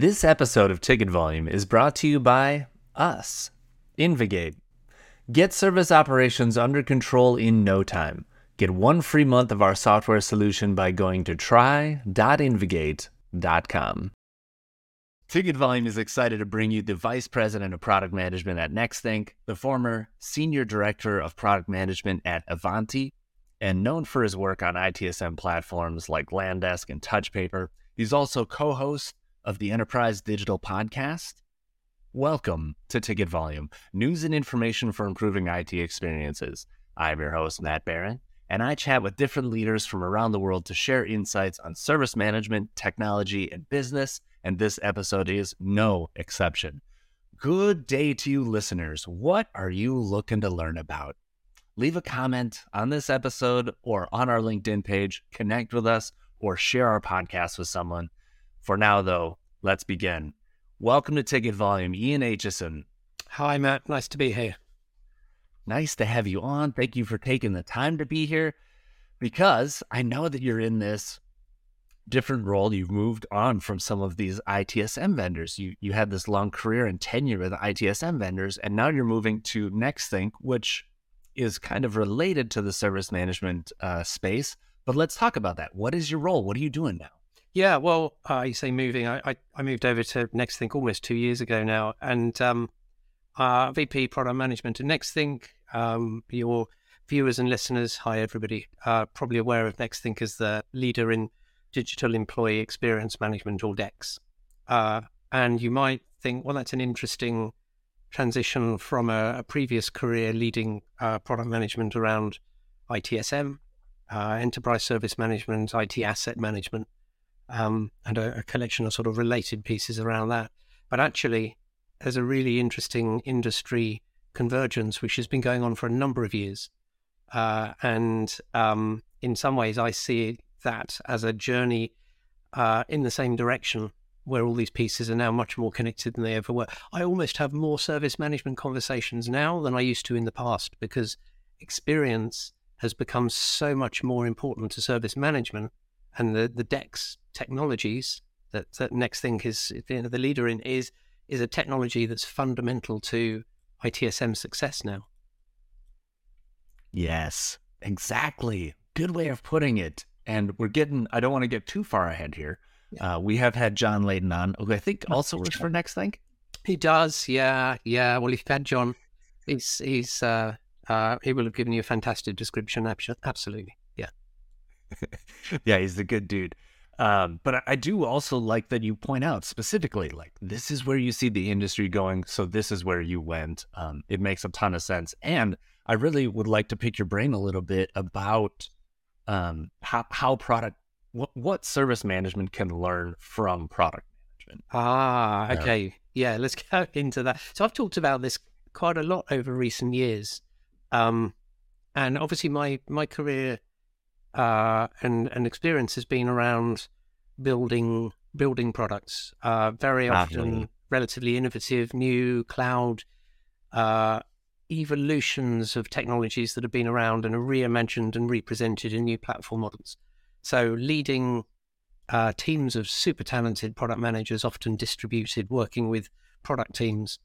This episode of Ticket Volume is brought to you by us, InvGate. Get service operations under control in no time. Get one free month of our software solution by going to try.invgate.com. Ticket Volume is excited to bring you the Vice President of Product Management at Nexthink, the former Senior Director of Product Management at Ivanti, and known for his work on ITSM platforms like LANDesk and TouchPaper. He's also co host of the Enterprise Digital Podcast. Welcome to Ticket Volume, news and information for improving IT experiences. I'm your host, Matt Barron, and I chat with different leaders from around the world to share insights on service management, technology, and business, and this episode is no exception. Good day to you, listeners. What are you looking to learn about? Leave a comment on this episode or on our LinkedIn page, connect with us, or share our podcast with someone. For now, though, let's begin. Welcome to Ticket Volume, Ian Aitchison. Hi, Matt. Nice to be here. Nice to have you on. Thank you for taking the time to be here because I know that you're in this different role. You've moved on from some of these ITSM vendors. You you had this long career and tenure with ITSM vendors, and now you're moving to Nexthink, which is kind of related to the service management uh, space. But let's talk about that. What is your role? What are you doing now? Yeah, well, uh, you say moving. I, I, I, moved over to Nexthink almost two years ago now, and um, uh, VP Product Management at Nexthink. Um, your viewers and listeners, hi everybody, uh, probably aware of Nexthink as the leader in digital employee experience management, or DEX. Uh, and you might think, well, that's an interesting transition from a, a previous career leading uh, product management around ITSM, uh, enterprise service management, IT asset management um, and a, a, collection of sort of related pieces around that. But actually, there's a really interesting industry convergence which has been going on for a number of years. Uh, and um, in some ways, I see that as a journey uh, in the same direction where all these pieces are now much more connected than they ever were. I almost have more service management conversations now than I used to in the past because experience has become so much more important to service management and the the DEX technologies that, that Nexthink is you know, the leader in is is a technology that's fundamental to ITSM success now. Yes, exactly. Good way of putting it. And we're getting, I don't want to get too far ahead here. Yeah. Uh, we have had John Layden on, who I think also works for Nexthink. He does, yeah, yeah. Well, if you've had John, he's, he's, uh, uh, he will have given you a fantastic description. Absolutely. Yeah. he's a good dude. Um, but I do also like that you point out specifically, like this is where you see the industry going, so this is where you went. Um, it makes a ton of sense, and I really would like to pick your brain a little bit about um, how how product what what service management can learn from product management. Ah, okay, yeah, let's go into that. So I've talked about this quite a lot over recent years, um, and obviously my my career uh, and and experience has been around building building products. Uh, very often, relatively innovative, new cloud uh, evolutions of technologies that have been around and are reimagined and represented in new platform models. So, leading uh, teams of super talented product managers, often distributed, working with product teams.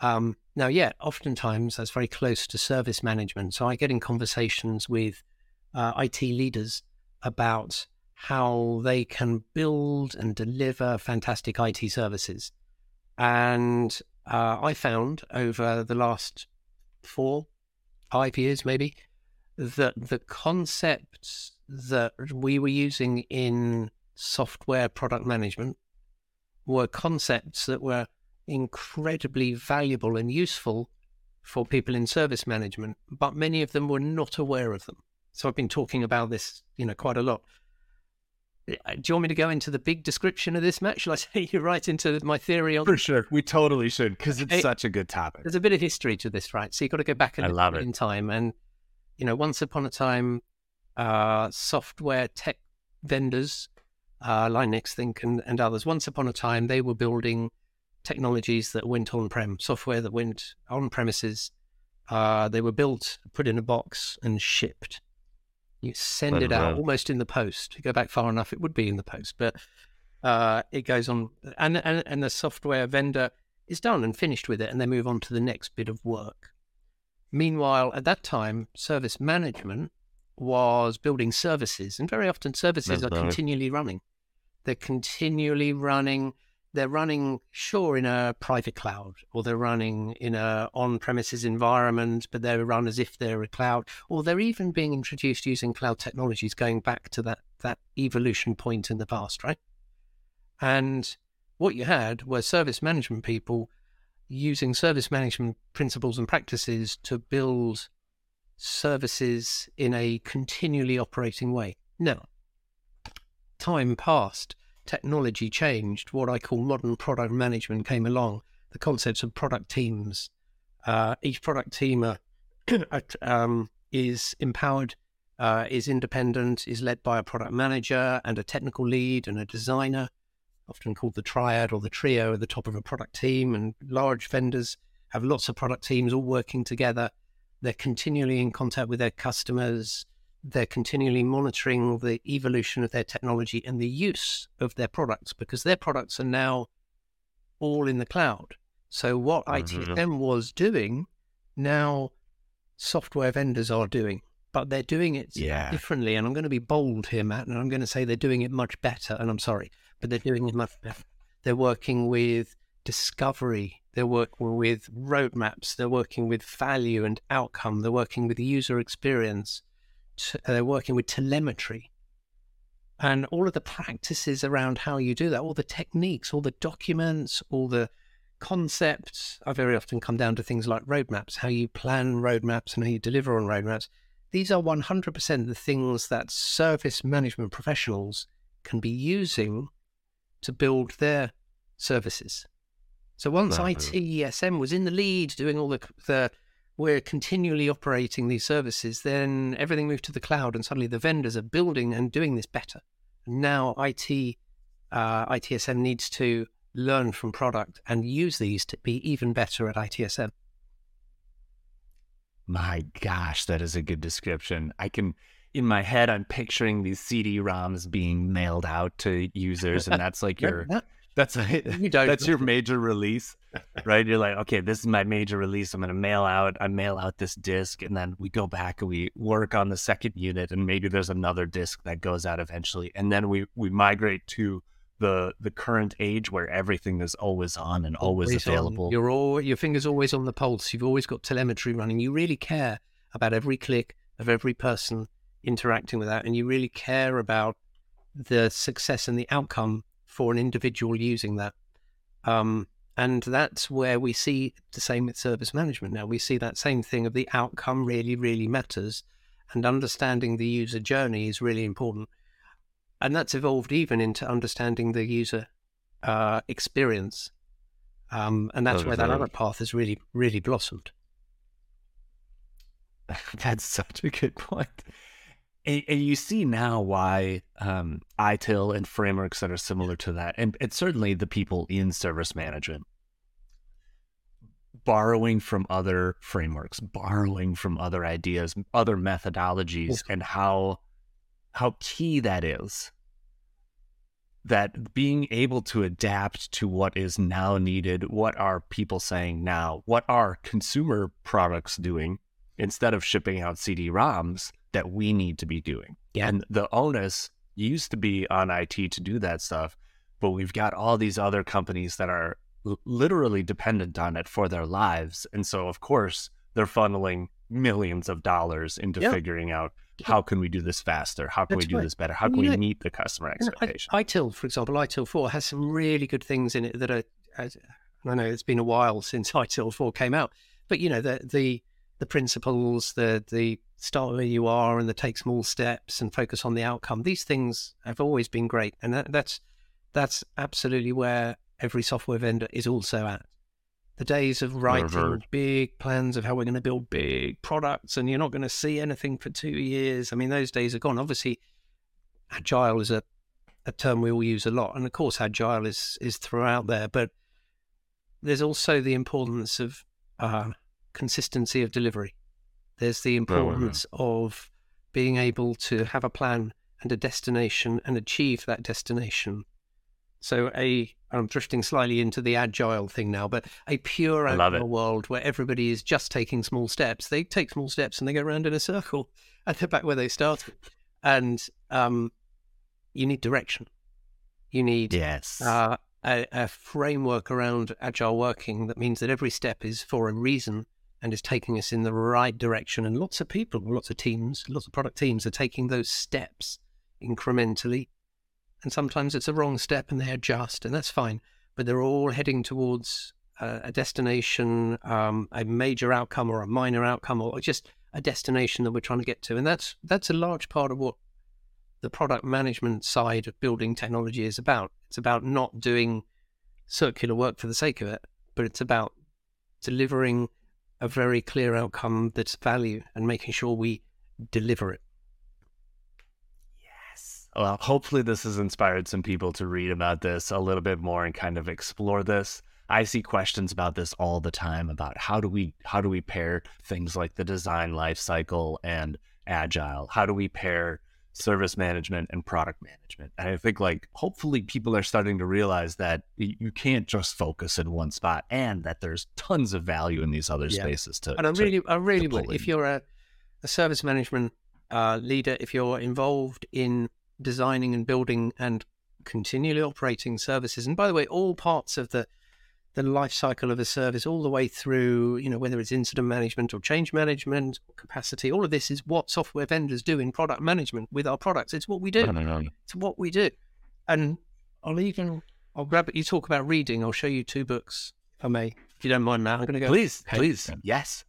Um, now, yeah, oftentimes that's very close to service management. So I get in conversations with uh, IT leaders about how they can build and deliver fantastic IT services. And uh, I found over the last four, five years maybe, that the concepts that we were using in software product management were concepts that were incredibly valuable and useful for people in service management, but many of them were not aware of them. So I've been talking about this, you know, quite a lot. Uh, do you want me to go into the big description of this match? Shall I take you right into my theory on? For sure, we totally should because it's it, such a good topic. There's a bit of history to this, right? So you've got to go back a little in time, and you know, once upon a time, uh, software tech vendors, uh, Nexthink and, and others, once upon a time, they were building technologies that went on-prem, software that went on premises. Uh, they were built, put in a box, and shipped. You send it out almost in the post. You go back far enough, it would be in the post. But Uh, it goes on, and, and and the software vendor is done and finished with it, and they move on to the next bit of work. Meanwhile, at that time, service management was building services, and very often services That's are right. continually running. They're continually running. They're running, sure, in a private cloud, or they're running in a on-premises environment, but they're run as if they're a cloud, or they're even being introduced using cloud technologies, going back to that that evolution point in the past, right? And what you had were service management people using service management principles and practices to build services in a continually operating way. Now, time passed, technology changed. What I call modern product management came along. The concepts of product teams. Uh, each product team um, is empowered, uh, is independent, is led by a product manager and a technical lead and a designer, often called the triad or the trio at the top of a product team. And large vendors have lots of product teams all working together. They're continually in contact with their customers. They're continually monitoring the evolution of their technology and the use of their products because their products are now all in the cloud. So, what Mhm. ITSM was doing, now software vendors are doing, but they're doing it Yeah. differently. And I'm going to be bold here, Matt, and I'm going to say they're doing it much better. And I'm sorry, but they're doing it much better. They're working with discovery. They're working with roadmaps. They're working with value and outcome. They're working with user experience. They're uh, working with telemetry. And all of the practices around how you do that, all the techniques, all the documents, all the concepts, I very often come down to things like roadmaps, how you plan roadmaps and how you deliver on roadmaps. These are 100% the things that service management professionals can be using to build their services. So once Right. ITSM was in the lead doing all the, the we're continually operating these services, then everything moved to the cloud, and suddenly the vendors are building and doing this better. Now IT uh, ITSM needs to learn from product and use these to be even better at ITSM. My gosh, that is a good description. I can, in my head, I'm picturing these CD-ROMs being mailed out to users, and that's like your that's a, You don't- that's your major release, right? You're like, okay, this is my major release. I'm gonna mail out. I mail out this disc, and then we go back and we work on the second unit, and maybe there's another disc that goes out eventually, and then we we migrate to the the current age where everything is always on and always, on. available. You're all your fingers always on the pulse. You've always got telemetry running. You really care about every click of every person interacting with that, and you really care about the success and the outcome for an individual using that. Um, and that's where we see the same with service management. Now we see that same thing of the outcome really, really matters, and understanding the user journey is really important. And that's evolved even into understanding the user uh, experience. Um, and that's where that other path has really, really blossomed. That's such a good point. And, and you see now why um, ITIL and frameworks that are similar to that, and, and certainly the people in service management, borrowing from other frameworks, borrowing from other ideas, other methodologies, and how how key that is. That being able to adapt to what is now needed, what are people saying now, what are consumer products doing, instead of shipping out CD-ROMs that we need to be doing. Yeah. And the onus used to be on IT to do that stuff, but we've got all these other companies that are l- literally dependent on it for their lives. And so of course, they're funneling millions of dollars into Yeah. figuring out how can we do this faster? How can That's we do right. this better? How can you we know- meet the customer And I- expectation? ITIL, for example, ITIL 4 has some really good things in it that are, as- I know it's been a while since ITIL 4 came out, but you know, the, the, the principles, the, the start where you are and the take small steps and focus on the outcome, these things have always been great. And that, that's, that's absolutely where every software vendor is also at. The days of writing big plans of how we're going to build big products and you're not going to see anything for two years. I mean, those days are gone. Obviously, agile is a, a term we all use a lot. And of course, agile is, is throughout there. But there's also the importance of uh, consistency of delivery. There's the importance of being able to have a plan and a destination and achieve that destination So a I'm drifting slightly into the agile thing now, but a pure agile world where everybody is just taking small steps. They take small steps and they go around in a circle, and they're back where they started. And um, you need direction. You need yes. Uh, a, a framework around agile working that means that every step is for a reason and is taking us in the right direction. And lots of people, lots of teams, lots of product teams are taking those steps incrementally. And sometimes it's a wrong step and they adjust, and that's fine. But they're all heading towards a, a destination, um, a major outcome or a minor outcome, or just a destination that we're trying to get to. And that's that's a large part of what the product management side of building technology is about. It's about not doing circular work for the sake of it, but it's about delivering a very clear outcome that's value and making sure we deliver it. Yes. Well, hopefully, this has inspired some people to read about this a little bit more and kind of explore this. I see questions about this all the time about how do we how do we pair things like the design life cycle and agile? How do we pair service management and product management. And I think like hopefully people are starting to realize that you can't just focus in one spot and that there's tons of value in these other yeah. spaces to And I really I really would if you're a, a service management uh, leader, if you're involved in designing and building and continually operating services, and by the way, all parts of the the life cycle of a service all the way through, you know, whether it's incident management or change management, capacity, all of this is what software vendors do in product management with our products. It's what we do. No, no, no. It's what we do. And I'll even, I'll grab it. You talk about reading. I'll show you two books, if I may, if you don't mind, Matt. I'm going to go. Please, okay. please. Yes.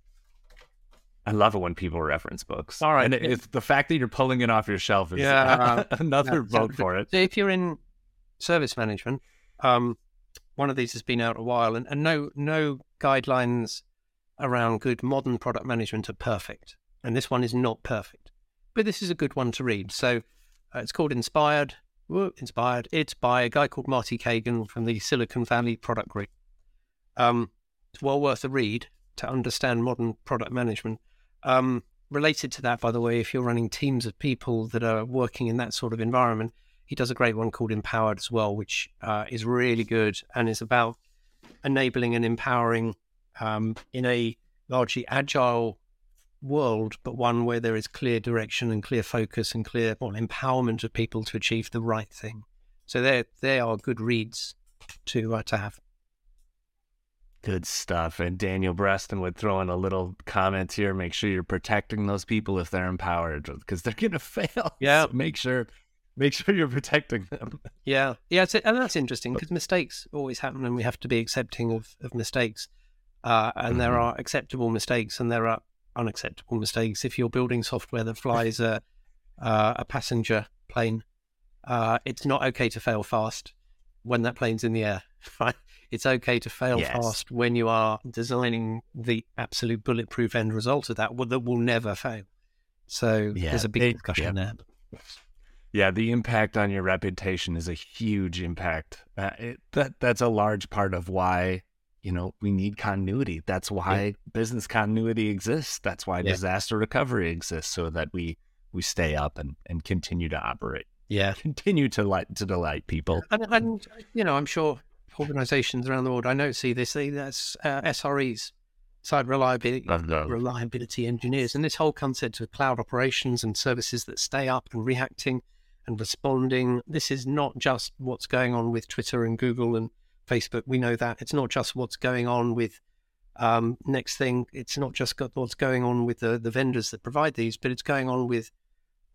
I love it when people reference books. All right. And it's the fact that you're pulling it off your shelf is yeah, another yeah, vote for it. So if you're in service management, um, one of these has been out a while, and, and no no guidelines around good modern product management are perfect, and this one is not perfect, but this is a good one to read. So uh, it's called Inspired. Inspired. It's by a guy called Marty Cagan from the Silicon Valley Product Group. Um, it's well worth a read to understand modern product management. Um, related to that, by the way, if you're running teams of people that are working in that sort of environment, he does a great one called Empowered as well, which uh, is really good and is about enabling and empowering um, in a largely agile world, but one where there is clear direction and clear focus and clear well, empowerment of people to achieve the right thing. So they they are good reads to uh, to have. Good stuff. And Daniel Breston would throw in a little comment here. Make sure you're protecting those people if they're empowered because they're going to fail. Yeah. So make sure make sure you're protecting them. Yeah, yeah, and that's interesting because mistakes always happen, and we have to be accepting of, of mistakes. Uh, and mm-hmm. there are acceptable mistakes, and there are unacceptable mistakes. If you're building software that flies a uh, a passenger plane, uh, it's not okay to fail fast when that plane's in the air. Right? It's okay to fail yes. fast when you are designing the absolute bulletproof end result of that, that will never fail. So yeah, there's a big it, discussion yeah. there yeah, the impact on your reputation is a huge impact. Uh, it, that that's a large part of why you know we need continuity. That's why yeah. business continuity exists. That's why yeah. disaster recovery exists, so that we we stay up and and continue to operate. Yeah, continue to light to delight people. And, and you know, I'm sure organizations around the world. I know see this. That's uh, SREs, site reliability reliability engineers, and this whole concept of cloud operations and services that stay up and reacting and responding. This is not just what's going on with Twitter and Google and Facebook. We know that. It's not just what's going on with um, Nexthink. It's not just got what's going on with the, the vendors that provide these, but it's going on with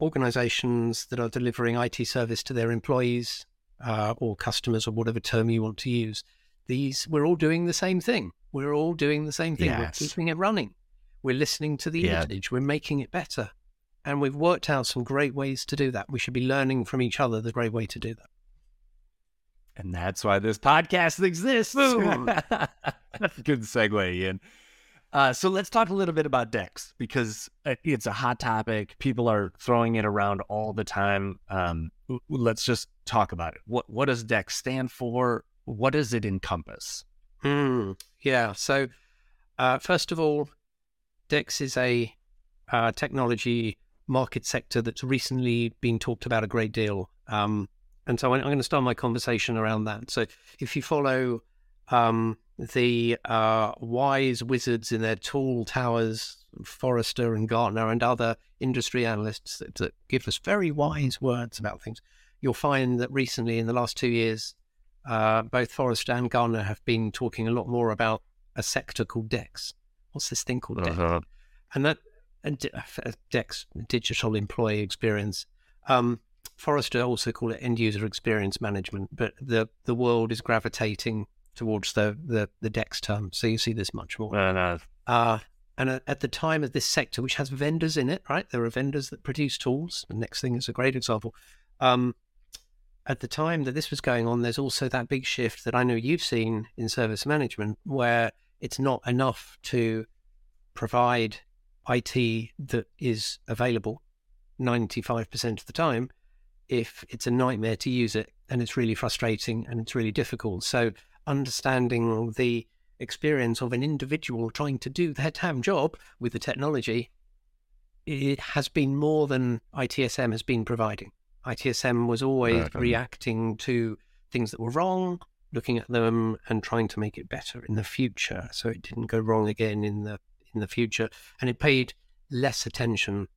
organizations that are delivering IT service to their employees uh, or customers or whatever term you want to use. These, we're all doing the same thing. We're all doing the same thing. Yes. We're keeping it running. We're listening to the yeah. We're making it better. And we've worked out some great ways to do that. We should be learning from each other the great way to do that. And that's why this podcast exists. Good segue, Ian. Uh, so let's talk a little bit about Dex because it's a hot topic. People are throwing it around all the time. Um, let's just talk about it. What what does Dex stand for? What does it encompass? Mm, yeah. So uh, first of all, Dex is a uh, technology market sector that's recently been talked about a great deal. Um, And so I'm going to start my conversation around that. So if you follow um, the uh, wise wizards in their tall towers, Forrester and Gartner and other industry analysts that, that give us very wise words about things, you'll find that recently in the last two years, uh, both Forrester and Gartner have been talking a lot more about a sector called DEX. What's this thing called uh-huh. DEX? And that and uh, DEX, digital employee experience. Um, Forrester also call it end user experience management, but the the world is gravitating towards the the, the DEX term, so you see this much more. Uh, no. uh, and at the time of this sector, which has vendors in it, right? There are vendors that produce tools. The Nexthink is a great example. Um, at the time that this was going on, there's also that big shift that I know you've seen in service management, where it's not enough to provide IT that is available 95% of the time if it's a nightmare to use it and it's really frustrating and it's really difficult. So, understanding the experience of an individual trying to do their damn job with the technology, it has been more than ITSM has been providing. ITSM was always reacting to things that were wrong, looking at them and trying to make it better in the future, so it didn't go wrong again in the in the future, and it paid less attention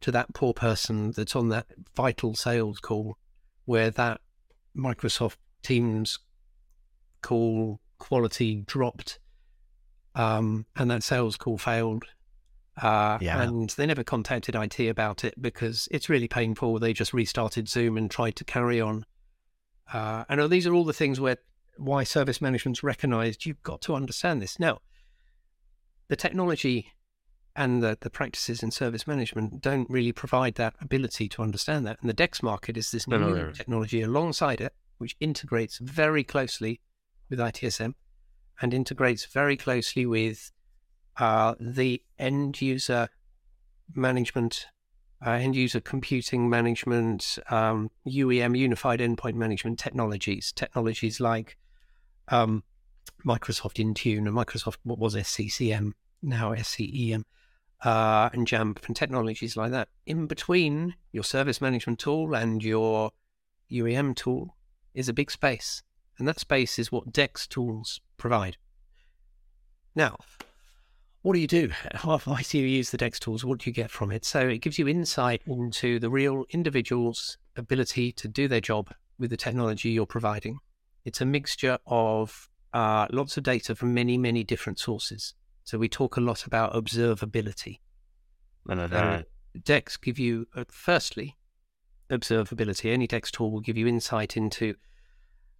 to that poor person that's on that vital sales call, where that Microsoft Teams call quality dropped, um, and that sales call failed. Uh, yeah. And they never contacted IT about it because it's really painful. They just restarted Zoom and tried to carry on. Uh, and these are all the things where why service management's recognized you've got to understand this. Now, the technology and the, the practices in service management don't really provide that ability to understand that. And the DEX market is this new technology alongside it, which integrates very closely with ITSM and integrates very closely with uh, the end user management, uh, end user computing management, um, UEM, Unified Endpoint Management technologies, technologies like um, Microsoft Intune and Microsoft, what was SCCM, now SCEM, uh, and Jamf and technologies like that. In between your service management tool and your UEM tool is a big space. And that space is what DEX tools provide. Now, what do you do? Why do you use the DEX tools? What do you get from it? So it gives you insight into the real individual's ability to do their job with the technology you're providing. It's a mixture of uh, lots of data from many, many different sources. So we talk a lot about observability. Uh, DEX give you, uh, firstly, observability. Any DEX tool will give you insight into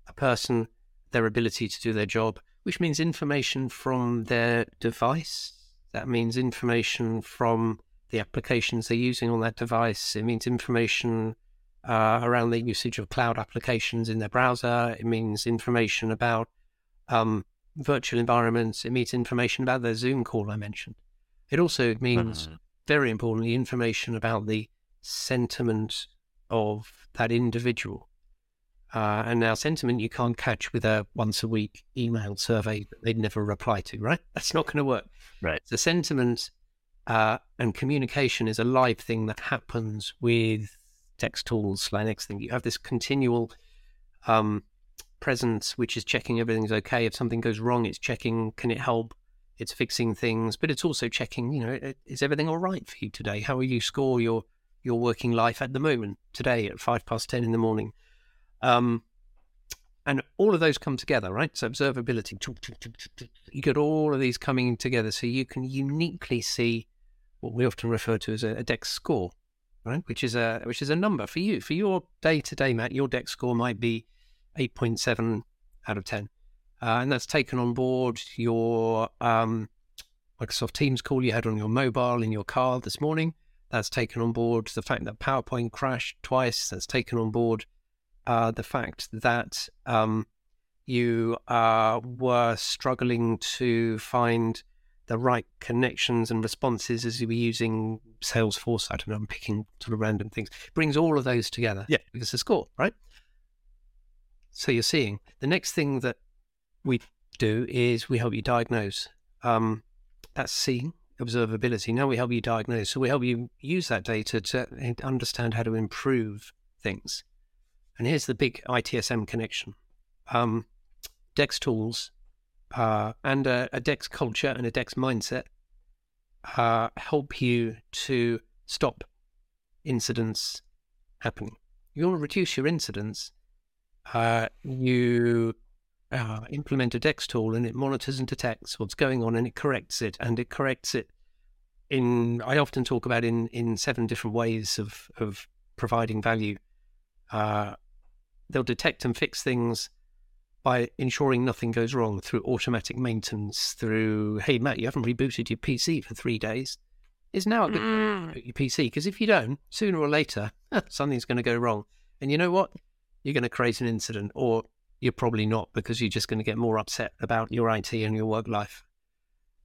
a person, their ability to do their job, which means information from their device. That means information from the applications they're using on that device. It means information uh, around the usage of cloud applications in their browser. It means information about um, virtual environments. It means information about their Zoom call I mentioned. It also means, uh-huh. very importantly, information about the sentiment of that individual. Uh, and now, sentiment you can't catch with a once a week email survey that they'd never reply to, right? That's not going to work. Right. The sentiment uh, and communication is a live thing that happens with DEX tools. Like Nexthink, you have this continual um, presence, which is checking everything's okay. If something goes wrong, it's checking can it help. It's fixing things, but it's also checking. You know, is everything all right for you today? How are you score your your working life at the moment today at five past ten in the morning? Um, and all of those come together, right? So observability, you get all of these coming together, so you can uniquely see what we often refer to as a, a DEX score, right? Which is a which is a number for you for your day to day, Matt. Your DEX score might be 8.7 out of 10. Uh, and that's taken on board your um, Microsoft Teams call you had on your mobile in your car this morning. That's taken on board the fact that PowerPoint crashed twice. That's taken on board uh, the fact that um, you uh, were struggling to find the right connections and responses as you were using Salesforce. I don't know, I'm picking sort of random things. It brings all of those together. Yeah. Because a score, right? So you're seeing the next thing that we do is we help you diagnose. Um, that's seeing observability. Now we help you diagnose. So we help you use that data to understand how to improve things. And here's the big ITSM connection. Um, DEX tools uh, and a, a, DEX culture and a DEX mindset uh, help you to stop incidents happening. You want to reduce your incidents, uh, you uh, implement a DEX tool and it monitors and detects what's going on and it corrects it and it corrects it in I often talk about in in seven different ways of of providing value. Uh, they'll detect and fix things by ensuring nothing goes wrong through automatic maintenance. Through hey Matt, you haven't rebooted your PC for three days. Is now a good mm. your PC because if you don't, sooner or later something's going to go wrong. And you know what? You're going to create an incident, or you're probably not because you're just going to get more upset about your IT and your work life.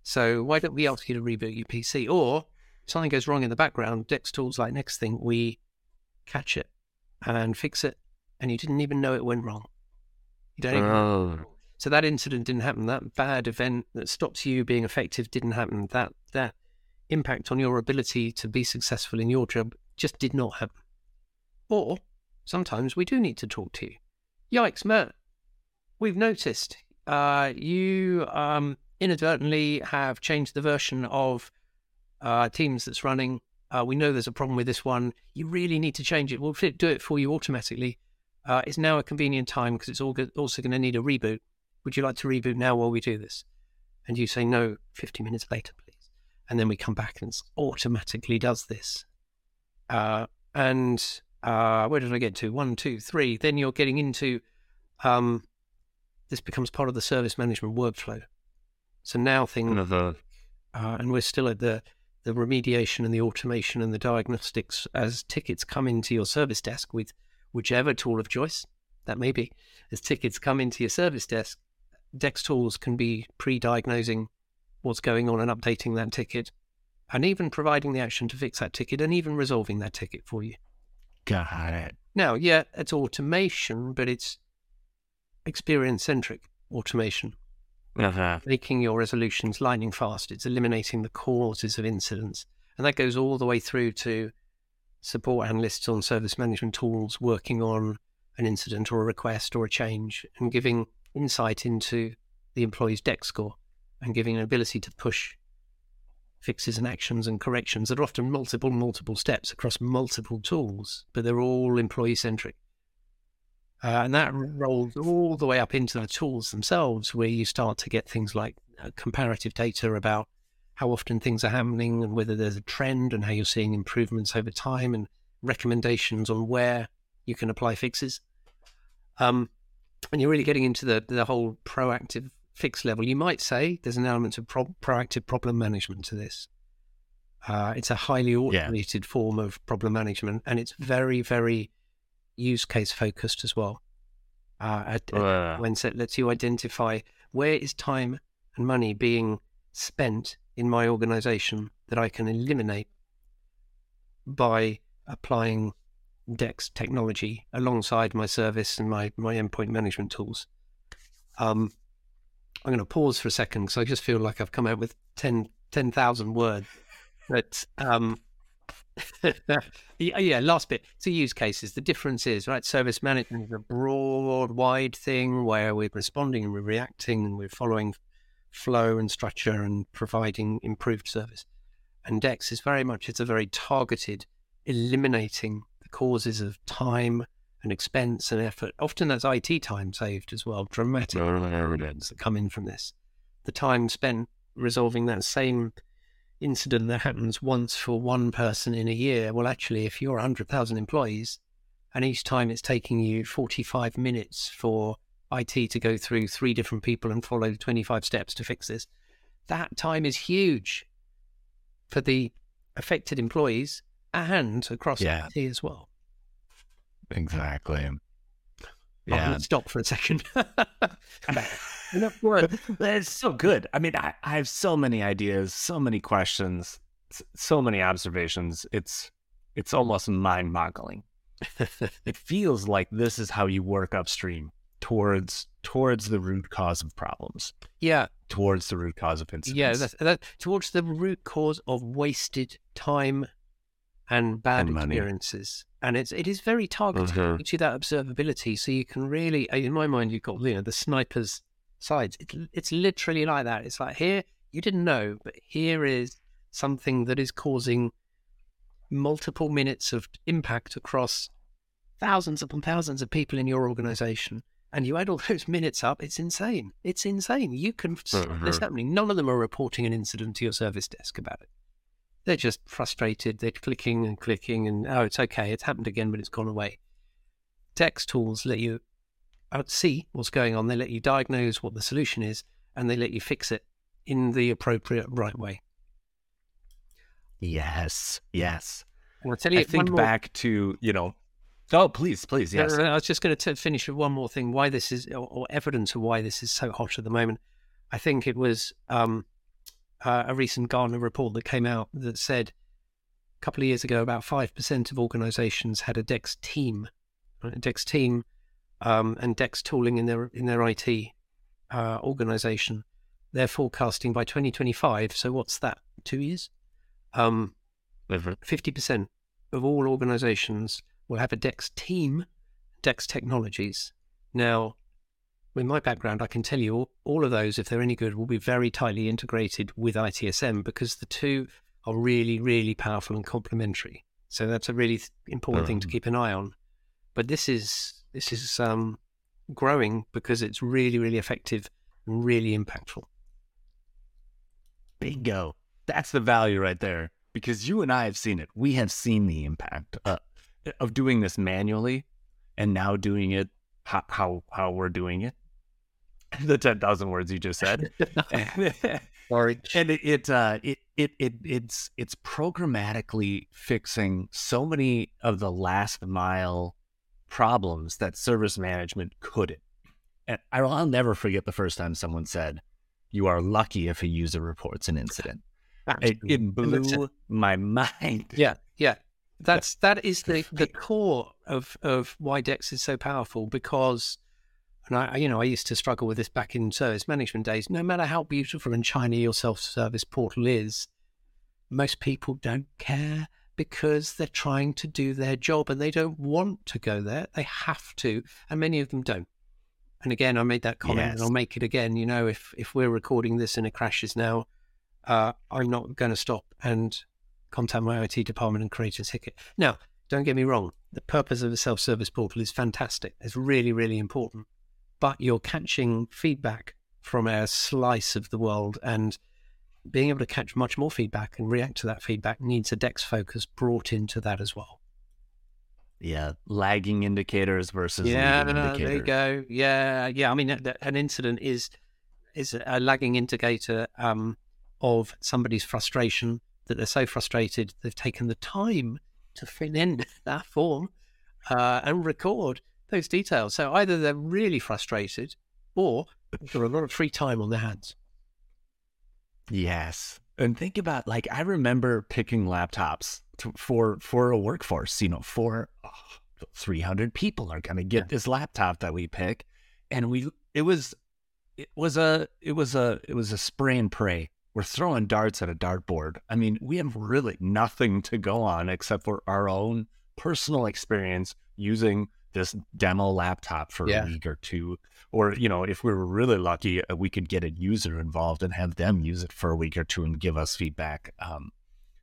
So why don't we ask you to reboot your PC? Or if something goes wrong in the background, Dex tools like Nexthink, we catch it and fix it, and you didn't even know it went wrong. You don't even. Oh. So that incident didn't happen. That bad event that stops you being effective didn't happen. That that impact on your ability to be successful in your job just did not happen. Or sometimes we do need to talk to you. Yikes, Matt! We've noticed uh, you um, inadvertently have changed the version of uh, Teams that's running. Uh, we know there's a problem with this one. You really need to change it. We'll do it for you automatically. Uh, it's now a convenient time because it's also going to need a reboot. Would you like to reboot now while we do this? And you say no 50 minutes later, please. And then we come back and it automatically does this. Uh, and uh, where did I get to? One, two, three. Then you're getting into um, this becomes part of the service management workflow. So now things, uh, and we're still at the the remediation and the automation and the diagnostics as tickets come into your service desk with whichever tool of choice that may be. As tickets come into your service desk, Dex tools can be pre-diagnosing what's going on and updating that ticket, and even providing the action to fix that ticket and even resolving that ticket for you. Got it. Now, yeah, it's automation, but it's experience centric automation uh-huh. making your resolutions lightning fast. It's eliminating the causes of incidents. And that goes all the way through to support analysts on service management tools working on an incident or a request or a change and giving insight into the employee's DEX score and giving an ability to push fixes and actions and corrections that are often multiple, multiple steps across multiple tools, but they're all employee centric. Uh, and that rolls all the way up into the tools themselves, where you start to get things like uh, comparative data about how often things are happening and whether there's a trend and how you're seeing improvements over time and recommendations on where you can apply fixes. Um, and you're really getting into the, the whole proactive fix level. You might say there's an element of pro- proactive problem management to this. Uh, it's a highly automated yeah. form of problem management, and it's very, very use case focused as well. Uh, at, uh. when it lets you identify where is time and money being spent in my organization that I can eliminate by applying DEX technology alongside my service and my, my endpoint management tools. Um, I'm going to pause for a second because I just feel like I've come out with 10,000 10, words. But um, yeah, last bit. So use cases. The difference is, right, service management is a broad, wide thing where we're responding and we're reacting and we're following flow and structure and providing improved service. And DEX is very much, it's a very targeted, eliminating the causes of time and expense and effort. Often that's IT time saved as well, dramatic evidence that come in from this. The time spent resolving that same incident that happens once for one person in a year. Well, actually, if you're 100,000 employees and each time it's taking you 45 minutes for IT to go through three different people and follow 25 steps to fix this, that time is huge for the affected employees and across yeah. IT as well. Exactly. Yeah. stop for a second. It's so good. I mean, I, I have so many ideas, so many questions, so many observations. It's it's almost mind-boggling. it feels like this is how you work upstream towards towards the root cause of problems. Yeah, towards the root cause of incidents. Yeah, that, that, towards the root cause of wasted time and bad And experiences. And it's it is very targeted. Mhm. It gives you that observability, so you can really, uh, in my mind, you've got you know the sniper's sides. It's it's literally like that. It's like here you didn't know, but here is something that is causing multiple minutes of impact across thousands upon thousands of people in your organization. And you add all those minutes up, it's insane. It's insane. You can Mhm. happening. None of them are reporting an incident to your service desk about it. They're just frustrated. They're clicking and clicking, and oh, it's okay. It's happened again, but it's gone away. DEX tools let you out see what's going on. They let you diagnose what the solution is, and they let you fix it in the appropriate right way. Yes, yes. I'll tell you I think more- back to you know. Oh, please, please, yes. Uh, I was just going to finish with one more thing. Why this is, or, or evidence of why this is so hot at the moment. I think it was um, uh, a recent Gartner report that came out that said a couple of years ago about five percent of organisations had a Dex team, right? a Dex team, um, and Dex tooling in their in their IT uh, organisation. They're forecasting by 2025. So what's that? Two years. Um, Mhm. 50% of all organizations will have a DEX team, DEX technologies. Now, with my background, I can tell you all, all of those, if they're any good, will be very tightly integrated with ITSM because the two are really, really powerful and complementary. So that's a really important thing to Um. keep an eye on. But this is this is um, growing because it's really, really effective and really impactful. Bingo. That's the value right there. Because you and I have seen it. We have seen the impact uh, of doing this manually and now doing it how how, how we're doing it. The 10,000 words you just said. Sorry. and it it, uh, it it it it's it's programmatically fixing so many of the last mile problems that service management couldn't. And I'll never forget the first time someone said, "You are lucky if a user reports an incident." It, it And that's it. blew my mind. Yeah, yeah. That's that is the the core of of why Dex is so powerful because, and I you know I used to struggle with this back in service management days. No matter how beautiful and shiny your self service portal is, most people don't care because they're trying to do their job and they don't want to go there. They have to, and many of them don't. And again, I made that comment, and I'll make it again. You know, if if we're recording this and it crashes now, uh, I'm not going to stop and contact my IT department and create a ticket. Now, don't get me wrong. The purpose of a self-service portal is fantastic. It's really, really important. But you're catching feedback from a slice of the world and being able to catch much more feedback and react to that feedback needs a DEX focus brought into that as well. Yeah, lagging indicators versus yeah, leading indicators. there you go. Yeah, yeah. I mean, an incident is is a lagging indicator um, of somebody's frustration that they're so frustrated they've taken the time to fill in that form uh, and record those details. So either they're really frustrated or they're a lot of free time on their hands. Yes. And think about like I remember picking laptops to, for for a workforce, you know, for oh, 300 people are going to get Yeah. this laptop that we pick and we it was it was a it was a it was a spray and pray. We're throwing darts at a dartboard. I mean, we have really nothing to go on except for our own personal experience using this demo laptop for Yeah. a week or two or you know if we were really lucky uh, we could get a user involved and have them use it for a week or two and give us feedback um,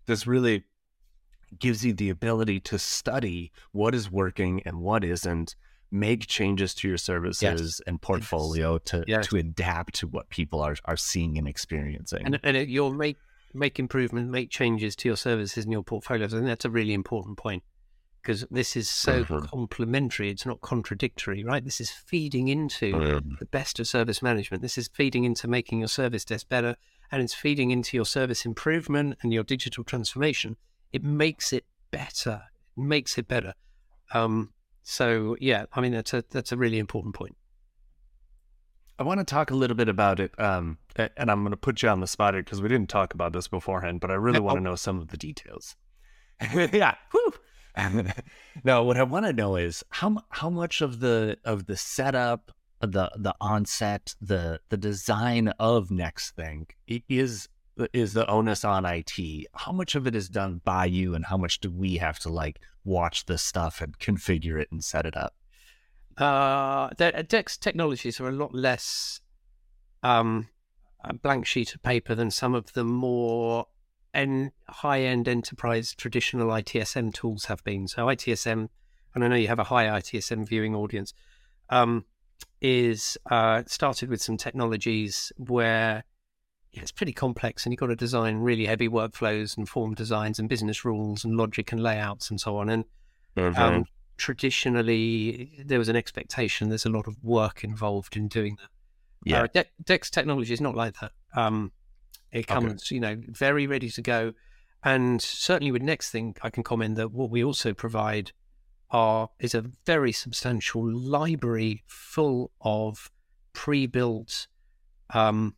this really gives you the ability to study what is working and what isn't make changes to your services and portfolio to Yes. to adapt to what people are are seeing and experiencing And, and it- you'll make make improvement, make changes to your services and your portfolios. I think that's a really important point because this is so Mhm. complementary. It's not contradictory, right? This is feeding into Um, the best of service management. This is feeding into making your service desk better, and it's feeding into your service improvement and your digital transformation. It makes it better. It makes it better. Um, so yeah, I mean that's a that's a really important point. I want to talk a little bit about it, um, and I'm going to put you on the spot here because we didn't talk about this beforehand, but I really want to know some of the details. yeah. Whew. no, what I want to know is how how much of the of the setup, the the onset, the the design of Nexthink is is the onus on IT? How much of it is done by you, and how much do we have to like watch this stuff and configure it and set it up? Uh, the, Dex technologies are a lot less um, a blank sheet of paper than some of the more en- high-end enterprise traditional ITSM tools have been. So ITSM, and I know you have a high ITSM viewing audience, um, is uh, started with some technologies where it's pretty complex, and you've got to design really heavy workflows and form designs and business rules and logic and layouts and so on. And Mm-hmm. um, traditionally, there was an expectation. There's a lot of work involved in doing that. Yeah. Uh, De- Dex technology is not like that. Um, it Okay. comes, you know, very ready to go. And certainly with Nexthink, I can comment that what we also provide are is a very substantial library full of pre-built, um,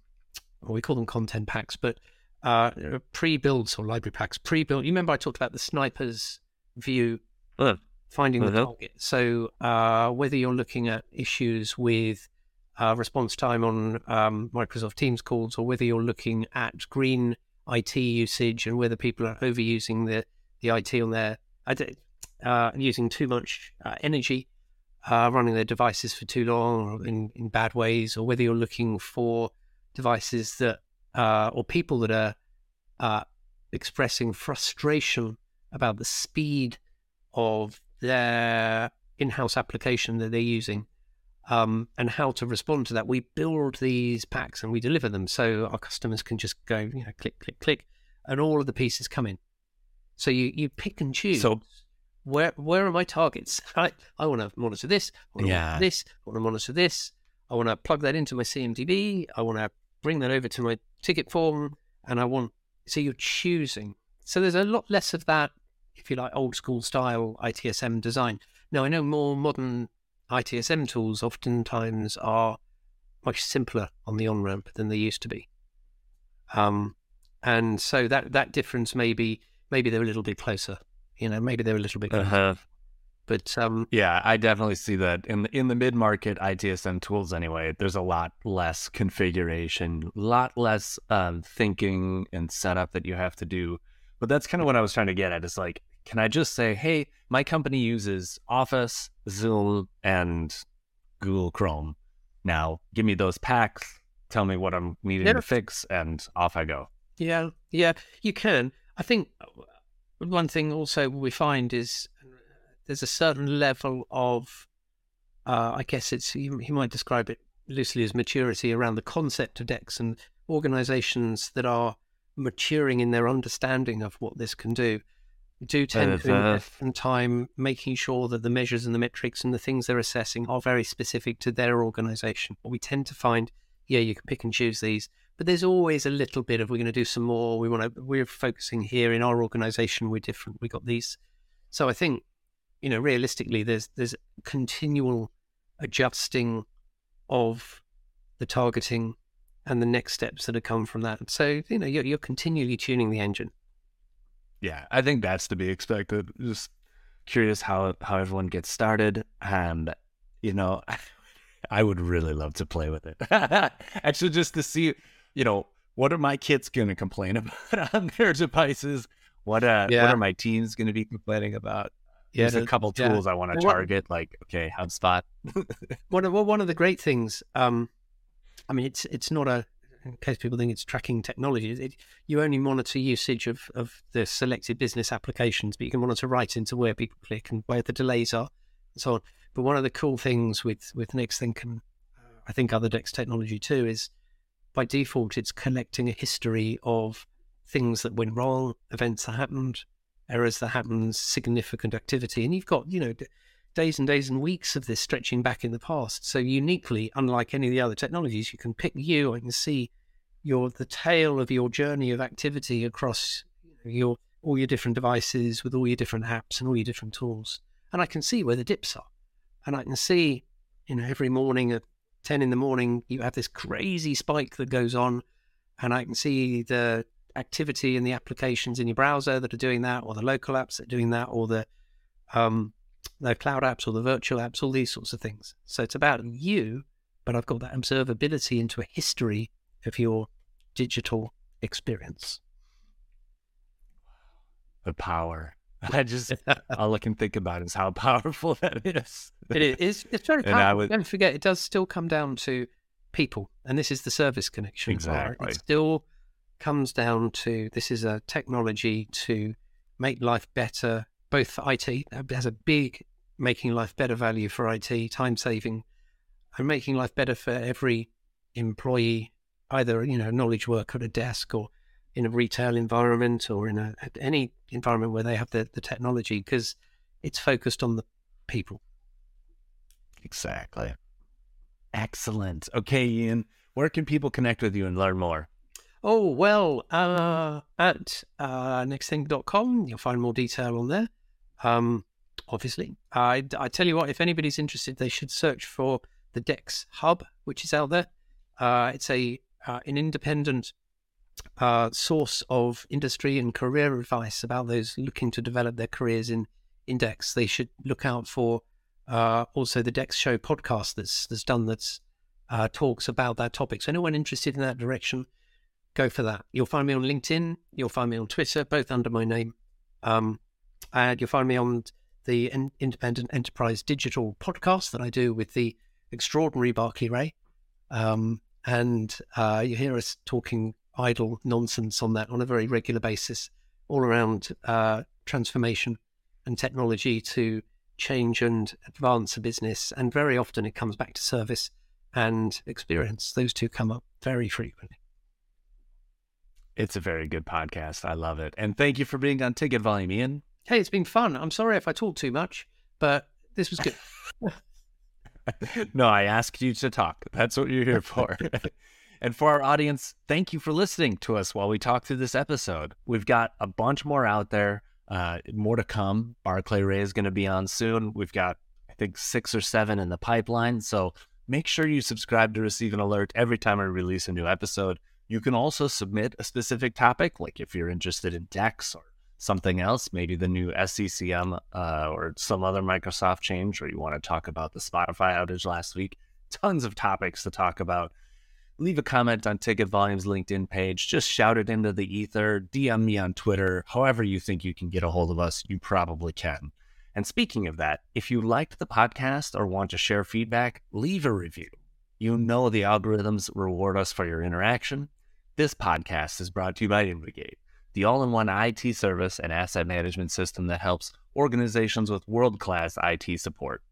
well, we call them content packs, but uh, pre-built or library packs, pre-built. You remember I talked about the sniper's view, Uh, finding the uh-huh. target. So uh, whether you're looking at issues with uh, response time on um, Microsoft Teams calls, or whether you're looking at green IT usage and whether people are overusing the, the IT on their uh, using too much uh, energy, uh, running their devices for too long in, in bad ways, or whether you're looking for devices that uh, or people that are uh, expressing frustration about the speed of their in-house application that they're using um, and how to respond to that. We build these packs and we deliver them so our customers can just go, you know, click, click, click, and all of the pieces come in. So you, you pick and choose. So- where where are my targets? I I want to monitor this. I want to Yeah. monitor this. I want to monitor this. I want to plug that into my CMDB. I want to bring that over to my ticket form, and I want. So you're choosing. So there's a lot less of that, if you like, old school style ITSM design. Now I know more modern ITSM tools oftentimes are much simpler on the on ramp than they used to be. Um, and so that that difference maybe maybe they're a little bit closer. You know, maybe they're a little bit closer. uh-huh. But um, Yeah, I definitely see that in the in the mid market ITSM tools. Anyway, there's a lot less configuration, a lot less um, thinking and setup that you have to do. But that's kind of what I was trying to get at. Is like, can I just say, hey, my company uses Office, Zoom, and Google Chrome. Now, give me those packs. Tell me what I'm needing Yeah. to fix, and off I go. Yeah, yeah, you can. I think one thing also we find is there's a certain level of, uh, I guess it's you, you might describe it loosely as maturity around the concept of DEX and organisations that are maturing in their understanding of what this can do do tend to invest some time making sure that the measures and the metrics and the things they're assessing are very specific to their organisation. What we tend to find, yeah, you can pick and choose these, but there's always a little bit of we're going to do some more. We want to. We're focusing here in our organisation. We're different. We got these. So I think, you know, realistically, there's there's continual adjusting of the targeting and the next steps that have come from that. So you know, you're, you're continually tuning the engine. Yeah, I think that's to be expected. Just curious how how everyone gets started, and you know, I would really love to play with it. Actually, just to see, you know, what are my kids going to complain about on their devices? What uh, what are my teens going to be complaining about? There's a couple yeah. tools I want to Well, what- target, like okay, HubSpot. One of well, one of the great things, um, I mean, it's it's not a in case people think it's tracking technology. It, you only monitor usage of of the selected business applications, but you can monitor right into where people click and where the delays are, and so on. But one of the cool things with with Nexthink and uh, I think other Dex technology too is by default it's collecting a history of things that went wrong, events that happened, errors that happened, significant activity, and you've got you know days and days and weeks of this stretching back in the past. So uniquely, unlike any of the other technologies, you can pick you and see your the tail of your journey of activity across your all your different devices with all your different apps and all your different tools. And I can see where the dips are. And I can see, you know, every morning at ten in the morning you have this crazy spike that goes on. And I can see the activity in the applications in your browser that are doing that, or the local apps that are doing that, or the um, the cloud apps or the virtual apps, all these sorts of things. So it's about you, but I've got that observability into a history of your digital experience. The power. I just all I can think about is how powerful that is. it is. It's very powerful. Would... Don't forget, it does still come down to people, and this is the service connection. Exactly. It still comes down to this is a technology to make life better, both for IT. has a big making life better value for IT, time saving, and making life better for every employee, either you know knowledge work at a desk or in a retail environment or in a, any environment where they have the, the technology because it's focused on the people. Exactly. Excellent. Okay, Ian, where can people connect with you and learn more? Oh, well, uh, at uh, nexthink.com, you'll find more detail on there. Um, obviously, I, I tell you what, if anybody's interested, they should search for the Dex Hub, which is out there. Uh, it's a uh, an independent uh, source of industry and career advice about those looking to develop their careers in index. They should look out for uh, also the Dex Show podcast that's that's done that's uh, talks about that topic. So anyone interested in that direction, go for that. You'll find me on LinkedIn. You'll find me on Twitter, both under my name. Um, and you'll find me on the Independent Enterprise Digital podcast that I do with the extraordinary Barclay Rae. Um, and uh, you hear us talking idle nonsense on that on a very regular basis, all around uh, transformation and technology to change and advance a business. And very often it comes back to service and experience. Those two come up very frequently. It's a very good podcast. I love it. And thank you for being on Ticket Volume, Ian. Hey, it's been fun. I'm sorry if I talk too much, but this was good. no, I asked you to talk. That's what you're here for. and for our audience, thank you for listening to us while we talk through this episode. We've got a bunch more out there, uh, more to come. Barclay Rae is going to be on soon. We've got, I think, six or seven in the pipeline. So make sure you subscribe to receive an alert every time I release a new episode. You can also submit a specific topic, like if you're interested in Dex or something else, maybe the new SCCM uh, or some other Microsoft change, or you want to talk about the Spotify outage last week. Tons of topics to talk about. Leave a comment on Ticket Volume's LinkedIn page. Just shout it into the ether. DM me on Twitter. However, you think you can get a hold of us, you probably can. And speaking of that, if you liked the podcast or want to share feedback, leave a review. You know the algorithms reward us for your interaction. This podcast is brought to you by InvGate the all in one IT service and asset management system that helps organizations with world class IT support.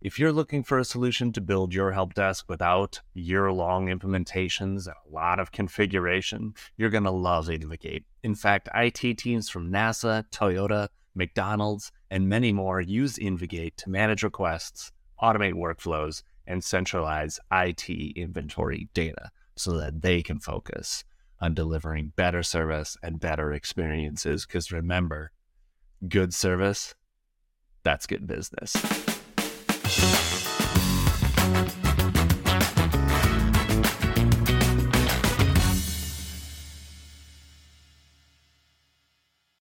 If you're looking for a solution to build your help desk without year long implementations and a lot of configuration, you're going to love InvGate. In fact, IT teams from NASA, Toyota, McDonald's, and many more use InvGate to manage requests, automate workflows, and centralize IT inventory data so that they can focus on delivering better service and better experiences. Because remember, good service, that's good business.